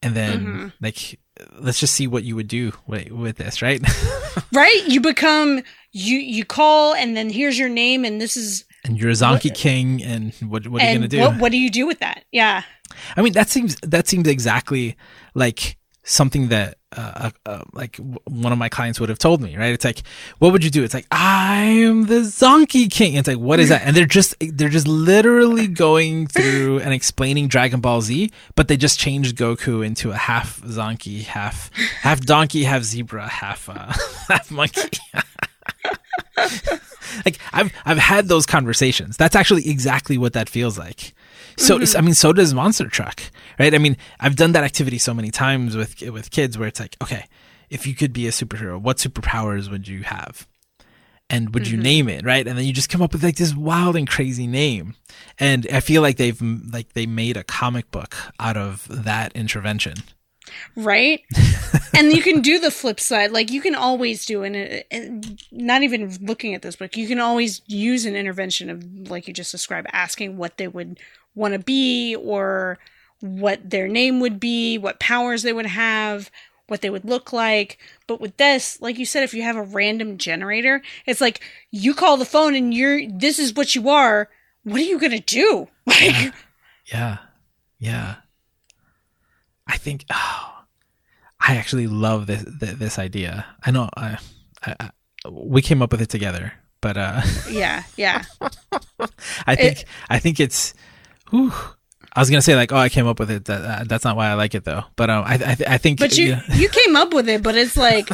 and then Mm-hmm. like let's just see what you would do with, with this, right? Right? You become, you you call, and then here's your name, and this is, and you're a Zonkey King, and what what are you gonna do? what, what do you do with that? Yeah. I mean, that seems that seems exactly like something that uh, uh, uh, like w- one of my clients would have told me, right? It's like, what would you do? It's like, I'm the Zonkey King. It's like, what is that? And they're just they're just literally going through and explaining Dragon Ball Z, but they just changed Goku into a half Zonkey, half half donkey, half zebra, half uh, half monkey. like I've I've had those conversations. That's actually exactly what that feels like. So mm-hmm. I mean, so does Monster Truck, right? I mean, I've done that activity so many times with with kids where it's like, okay, if you could be a superhero, what superpowers would you have? And would you mm-hmm. name it, right? And then you just come up with like this wild and crazy name. And I feel like they've like they made a comic book out of that intervention. Right? And you can do the flip side. Like you can always do an and not even looking at this book you can always use an intervention of like you just described asking what they would want to be or what their name would be what powers they would have what they would look like. But with this like you said if you have a random generator it's like you call the phone and you're this is what you are. What are you gonna do? Like Yeah. Yeah. I think oh, I actually love this th- this idea. I know I, I, I we came up with it together, but uh yeah yeah I think I think it's whew, I was gonna say like oh I came up with it that uh, that's not why I like it though but um I I, th- I think But you yeah, you came up with it, but it's like,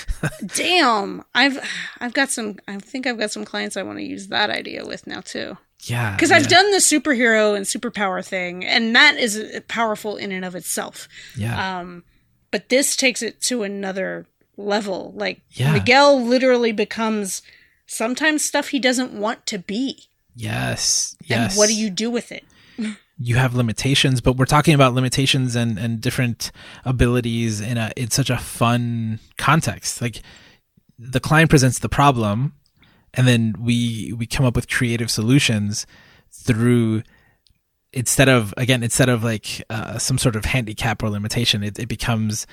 damn, I've I've got some. I think I've got some clients I want to use that idea with now too. Yeah Because I've yeah, done the superhero and superpower thing, and that is powerful in and of itself. yeah Um, but this takes it to another level. Like Yeah. Miguel literally becomes sometimes stuff he doesn't want to be. yes yes And what do you do with it? you have limitations, but we're talking about limitations and, and different abilities in a in such a fun context. Like the client presents the problem, and then we we come up with creative solutions through instead of again instead of like uh, some sort of handicap or limitation, it, it becomes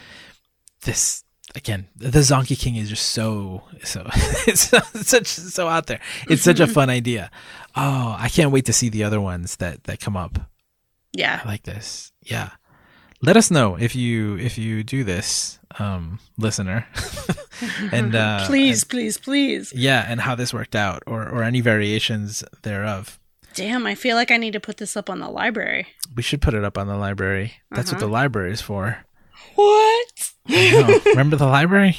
this again the Zonkey King is just so so it's such so out there. It's such a fun idea. Oh, I can't wait to see the other ones that that come up. Yeah. I like this. Yeah. Let us know if you if you do this, um, listener, and uh, please, please, please. yeah, and how this worked out, or or any variations thereof. Damn, I feel like I need to put this up on the library. We should put it up on the library. That's what the library is for. What? Remember the library?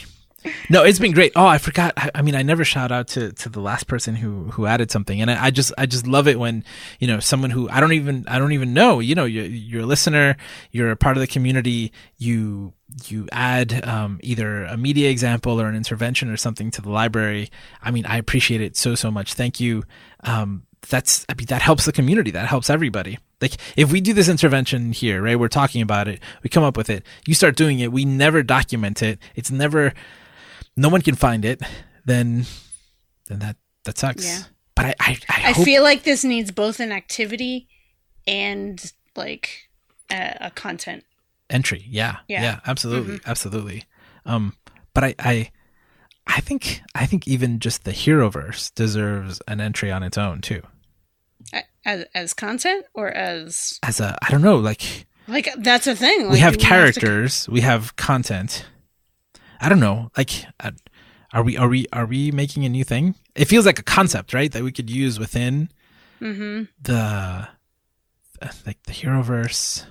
No, it's been great. Oh, I forgot. I, I mean, I never shout out to, to the last person who, who added something, and I, I just I just love it when you know someone who I don't even I don't even know. You know, you're, you're a listener, you're a part of the community. You you add um, either a media example or an intervention or something to the library. I mean, I appreciate it so so much. Thank you. Um, that's I mean that helps the community. That helps everybody. Like if we do this intervention here, right? We're talking about it. We come up with it. You start doing it. We never document it. It's never. No one can find it. Then, then that that sucks. Yeah. but I I, I, I feel like this needs both an activity and like a, a content. entry. Yeah, Yeah. yeah, absolutely, absolutely. Um, but I I I think I think even just the Heroverse deserves an entry on its own too. As, as content or as As a I don't know like like that's a thing. we Like, have to- characters, we have content. I don't know. Like, uh, are we are we are we making a new thing? It feels like a concept, right? That we could use within Mhm. the uh, like the Heroverse.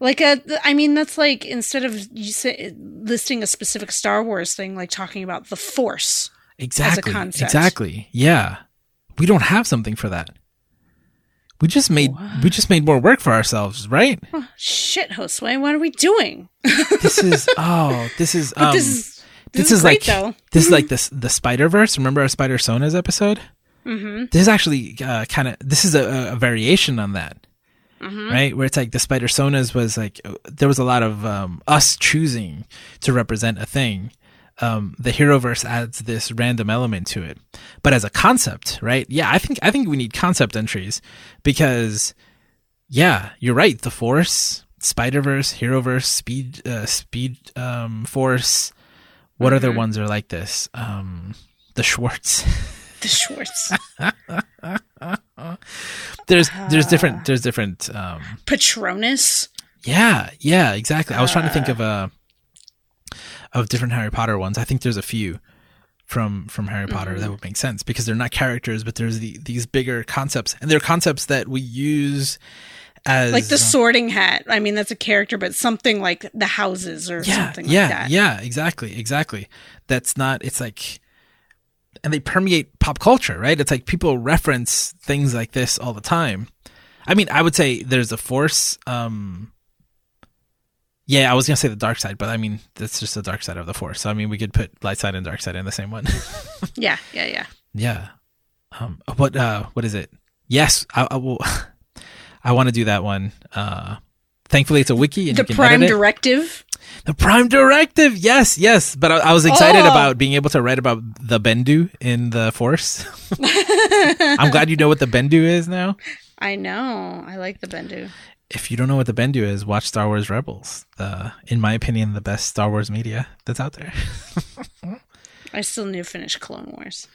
Like a, I mean, that's like instead of you say, listing a specific Star Wars thing, like talking about the Force. Exactly. concept. Exactly. Yeah. We don't have something for that. We just made we just made more work for ourselves, right? Oh, shit, Josue, what are we doing? This is oh, this is um, this is this, this is, is like though. this is like this the Spider Verse. Remember our Spider Sonas episode? Mm-hmm. This is actually uh, kind of this is a, a variation on that, Mm-hmm. right? Where it's like the Spider Sonas was like uh, there was a lot of um, us choosing to represent a thing. Um, the Heroverse adds this random element to it, but as a concept, right? Yeah, I think I think we need concept entries because, yeah, you're right. The Force, Spider Verse, Heroverse, Speed, uh, Speed um, Force. What other ones are like this? Um, the Schwartz. The Schwartz. there's there's different there's different um Patronus. yeah yeah exactly i was trying to think of uh of different harry potter ones i think there's a few from from harry potter Mm-hmm. that would make sense because they're not characters but there's the, these bigger concepts and they're concepts that we use as Like the sorting hat. I mean, that's a character, but something like the houses or yeah something yeah like that. yeah exactly exactly that's not it's like and they permeate pop culture right it's like people reference things like this all the time i mean i would say there's a force um yeah i was gonna say the dark side but i mean that's just the dark side of the force so i mean we could put light side and dark side in the same one Yeah, yeah, yeah. yeah um what uh what is it yes i, I will i want to do that one uh thankfully it's a wiki and The you can Prime edit it. Directive. The Prime Directive, yes, yes. But I, I was excited Oh. about being able to write about the Bendu in the Force. I'm glad you know what the Bendu is now. I know. I like the Bendu. If you don't know what the Bendu is, watch Star Wars Rebels. The, in my opinion, the best Star Wars media that's out there. I still need to finish Clone Wars.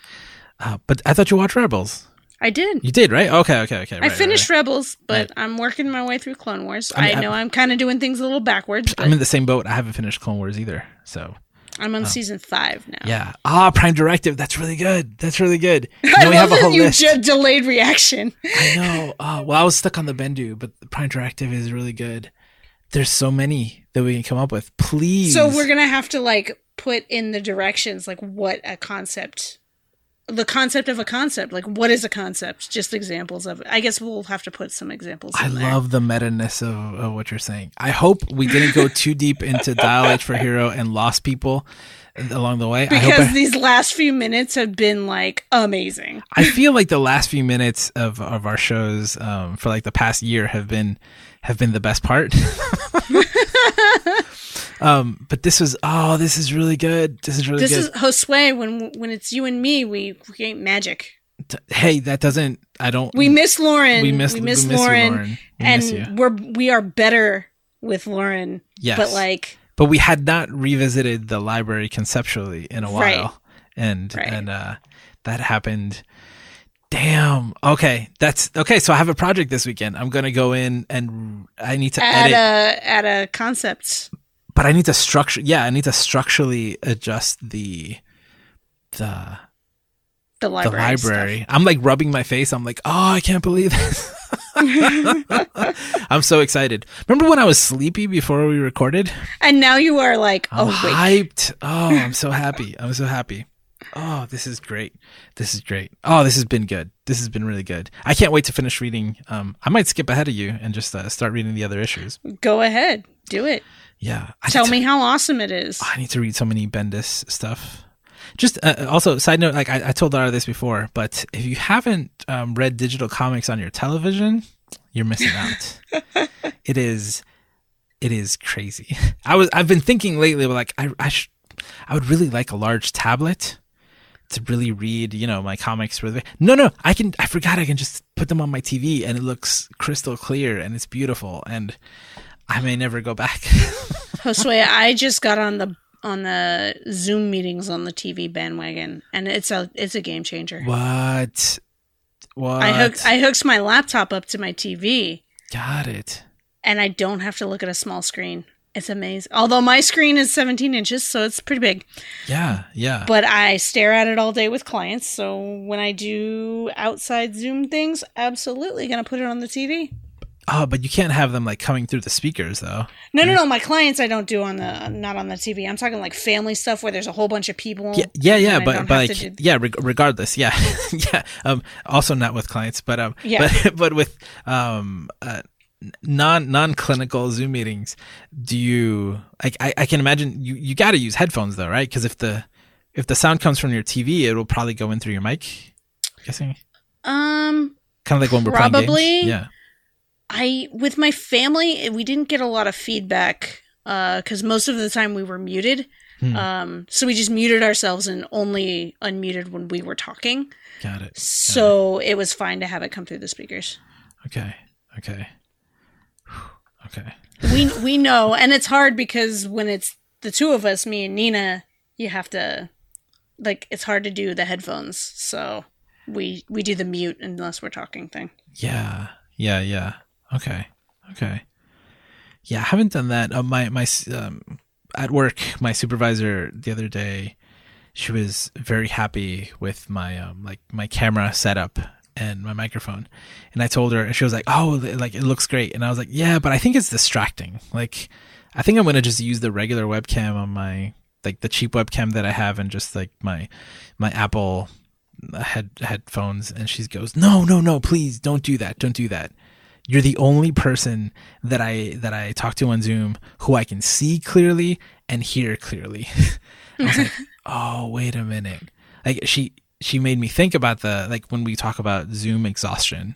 Uh, but I thought you watched Rebels. I did. You did, right? Okay, okay, okay. I right, right, finished right. Rebels, but I'm working my way through Clone Wars. I, I know I'm, kind of doing things a little backwards, but I'm in the same boat. I haven't finished Clone Wars either. So I'm on season five now. yeah. Ah, Prime Directive. That's really good. That's really good. I we love have a whole you list. delayed reaction. I know. Uh, well, I was stuck on the Bendu, but Prime Directive is really good. There's so many that we can come up with. Please. So we're gonna have to like put in the directions, like what a concept, the concept of a concept. Like what is a concept? Just examples of it. I guess we'll have to put some examples. I there. love the meta ness of, of what you're saying. I hope we didn't go too deep into Dial H for Hero and lost people along the way. I hope because I, these last few minutes have been like amazing. I feel like the last few minutes of, of our shows um, for like the past year have been have been the best part. um, but this was oh, this is really good. This is really good. This good. is Josue. When when it's you and me, we create magic. Hey, that doesn't. I don't. We miss Lauren. we miss we miss we miss you, Lauren, Lauren. We and miss we're we are better with Lauren. Yes. But like, but we had not revisited the library conceptually in a while Right. and Right. and uh that happened damn okay that's okay so i have a project this weekend i'm gonna go in and i need to at edit a at a concept. but i need to structure yeah i need to structurally adjust the the The the library. stuff. library i'm like rubbing my face i'm like oh i can't believe this i'm so excited remember when i was sleepy before we recorded And now you are like, I'm oh hyped. Oh, I'm so happy. I'm so happy. Oh, this is great. This is great. Oh, this has been good. This has been really good. I can't wait to finish reading. Um, I might skip ahead of you and just uh, start reading the other issues. go ahead, do it. Yeah. I Tell need me how awesome it is. I need to read so many Bendis stuff. Just uh, also, side note, like I, I told Lara this before, but if you haven't um, read digital comics on your television, you're missing out. it is, it is crazy. I was, I've been thinking lately, like I, I, sh- I would really like a large tablet to really read, you know, my comics for the No, no, I can I forgot I can just put them on my TV and it looks crystal clear and it's beautiful and I may never go back. Josue, I just got on the on the Zoom meetings on the TV bandwagon and it's a it's a game changer. What? What? I hooked I hooked my laptop up to my TV Got it. and I don't have to look at a small screen. It's amazing. Although my screen is 17 inches, so it's pretty big. Yeah, yeah. But I stare at it all day with clients. So when I do outside Zoom things, absolutely gonna put it on the TV. oh, but you can't have them like coming through the speakers though. No, no, no. My clients I don't do on the not on the TV. I'm talking like family stuff where there's a whole bunch of people. Yeah, yeah, yeah. But but like do- yeah, reg- regardless, yeah, yeah. Um, also not with clients, but um, Yeah. but but with um, uh, non non clinical Zoom meetings, do you like? I, I can imagine you you got to use headphones though, right? Because if the if the sound comes from your TV, it will probably go in through your mic. I'm guessing um, kind of like when we're Probably. Yeah. I with my family we didn't get a lot of feedback because most of the time we were muted. Hmm. Um, so we just muted ourselves and only unmuted when we were talking. Got it. So it was fine to have it come through the speakers. Okay. Okay. Okay. We we know, and it's hard because when it's the two of us, me and Nina, you have to like it's hard to do the headphones. So we we do the mute unless we're talking thing. Yeah, yeah, yeah. Okay, okay. Yeah, I haven't done that. Uh, my my um, at work, my supervisor the other day, she was very happy with my um like my camera setup and my microphone, and I told her, and she was like, "Oh, like it looks great," and I was like, "Yeah, but I think it's distracting. Like, I think I'm gonna just use the regular webcam on my like the cheap webcam that I have, and just like my my Apple uh, head headphones. And she goes no no no please don't do that. Don't do that. You're the only person that i that i talk to on zoom who i can see clearly and hear clearly. I was like oh wait a minute. Like she she made me think about the like when we talk about zoom exhaustion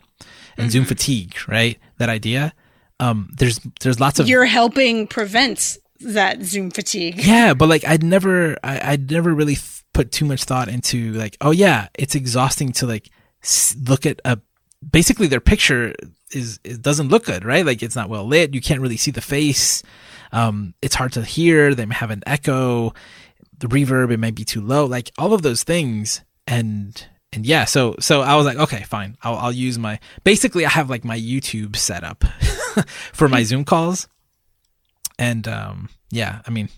and zoom fatigue right? That idea. Um there's there's lots of You're helping prevent that Zoom fatigue. yeah but like i'd never I, i'd never really th- put too much thought into like oh yeah it's exhausting to like s- look at a basically their picture is it doesn't look good right? Like it's not well lit. You can't really see the face. Um it's hard to hear. They may have an echo. The reverb it might be too low. Like all of those things and and yeah so so i was like okay fine i'll, I'll use my basically i have like my youtube setup for my zoom calls and um yeah i mean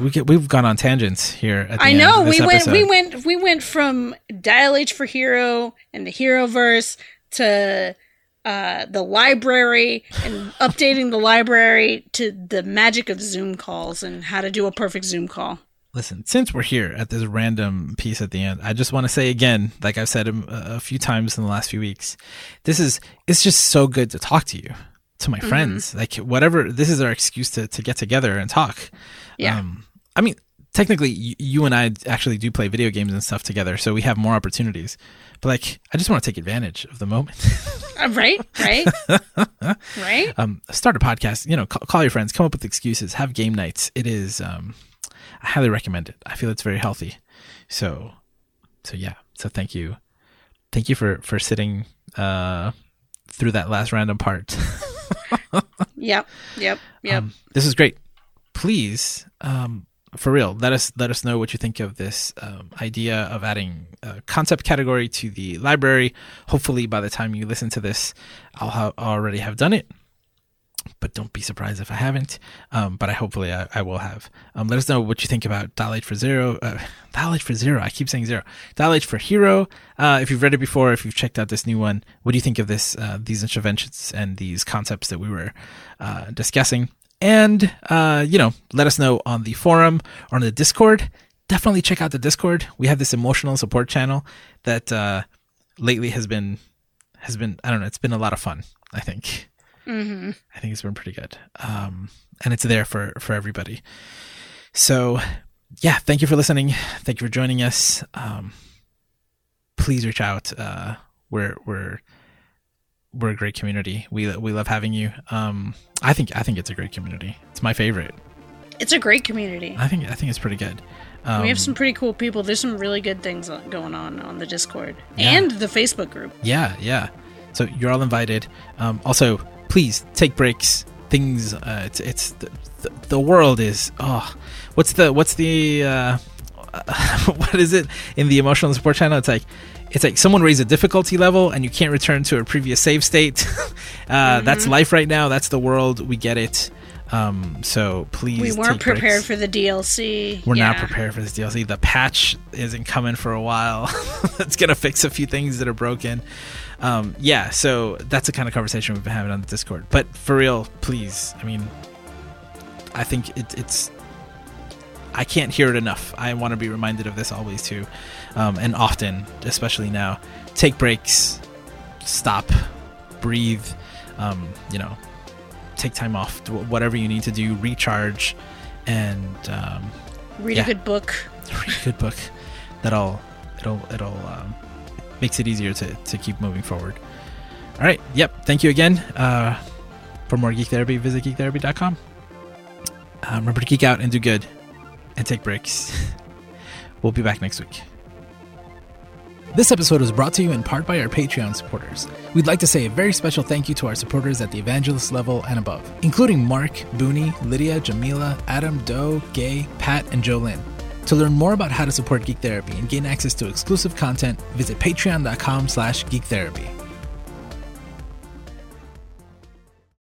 we get, we've gone on tangents here at the I know we went episode. we went we went from Dial H for Hero and the Hero verse to uh, the library and updating the library to the magic of Zoom calls and how to do a perfect Zoom call. Listen, since we're here at this random piece at the end, I just want to say again, like I've said a, a few times in the last few weeks, this is it's just so good to talk to you, to my Mm-hmm. friends. Like whatever, this is our excuse to to get together and talk. Yeah. Um, I mean, technically, you, you and I actually do play video games and stuff together, so we have more opportunities. But like, I just want to take advantage of the moment. Uh, right, right, right. um, start a podcast. You know, call, call your friends, come up with excuses, have game nights. It is, um, I highly recommend it. I feel it's very healthy. So, so yeah. So thank you, thank you for for sitting uh, through that last random part. Yep, yep, yep. Um, this is great. Please, um, for real, let us let us know what you think of this um, idea of adding a concept category to the library. Hopefully, by the time you listen to this, I'll ha- already have done it. But don't be surprised if I haven't. Um, but I hopefully I, I will have. Um, let us know what you think about Dial for Zero. Uh, Dial for Zero. I keep saying zero. Dial for Hero. Uh, if you've read it before, if you've checked out this new one, what do you think of this? Uh, these interventions and these concepts that we were uh, discussing. And uh, you know, let us know on the forum or on the Discord. Definitely check out the Discord. We have this emotional support channel that uh, lately has been has been I don't know. It's been a lot of fun. I think. Hmm I think it's been pretty good. Um, and it's there for for everybody. So, yeah, thank you for listening. Thank you for joining us. Um, please reach out. Uh, we're we're we're a great community. We we love having you. Um, I think I think it's a great community. It's my favorite. It's a great community. I think I think it's pretty good. Um, we have some pretty cool people. There's some really good things going on on the Discord Yeah. and the Facebook group. Yeah, yeah. So you're all invited. Um, also, please take breaks. Things. Uh, it's it's the, the, the world is. Oh, what's the what's the uh, what is it in the emotional support channel? It's like it's like someone raised a difficulty level and you can't return to a previous save state. uh, That's life right now. That's the world. We get it. Um, so please. We weren't prepared breaks. for the DLC. We're not prepared for this DLC. The patch isn't coming for a while. it's gonna fix a few things that are broken. Um, yeah, so that's the kind of conversation we've been having on the Discord. But for real, please. I mean, I think it, it's. I can't hear it enough. I want to be reminded of this always too, um, and often, especially now. Take breaks, stop, breathe. Um, you know, take time off. Do whatever you need to do. Recharge, and um, Read Yeah. a good book. read a good book that'll it'll it'll um, makes it easier to, to keep moving forward. All right. Yep. Thank you again uh, for more geek therapy. Visit geektherapy.com uh, remember to geek out and do good and take breaks. We'll be back next week. This episode was brought to you in part by our Patreon supporters. We'd like to say a very special thank you to our supporters at the evangelist level and above, including Mark, Booney, Lydia, Jamila, Adam, Doe, Gay, Pat, and Jolynn. To learn more about how to support Geek Therapy and gain access to exclusive content, visit patreon.com slash geektherapy.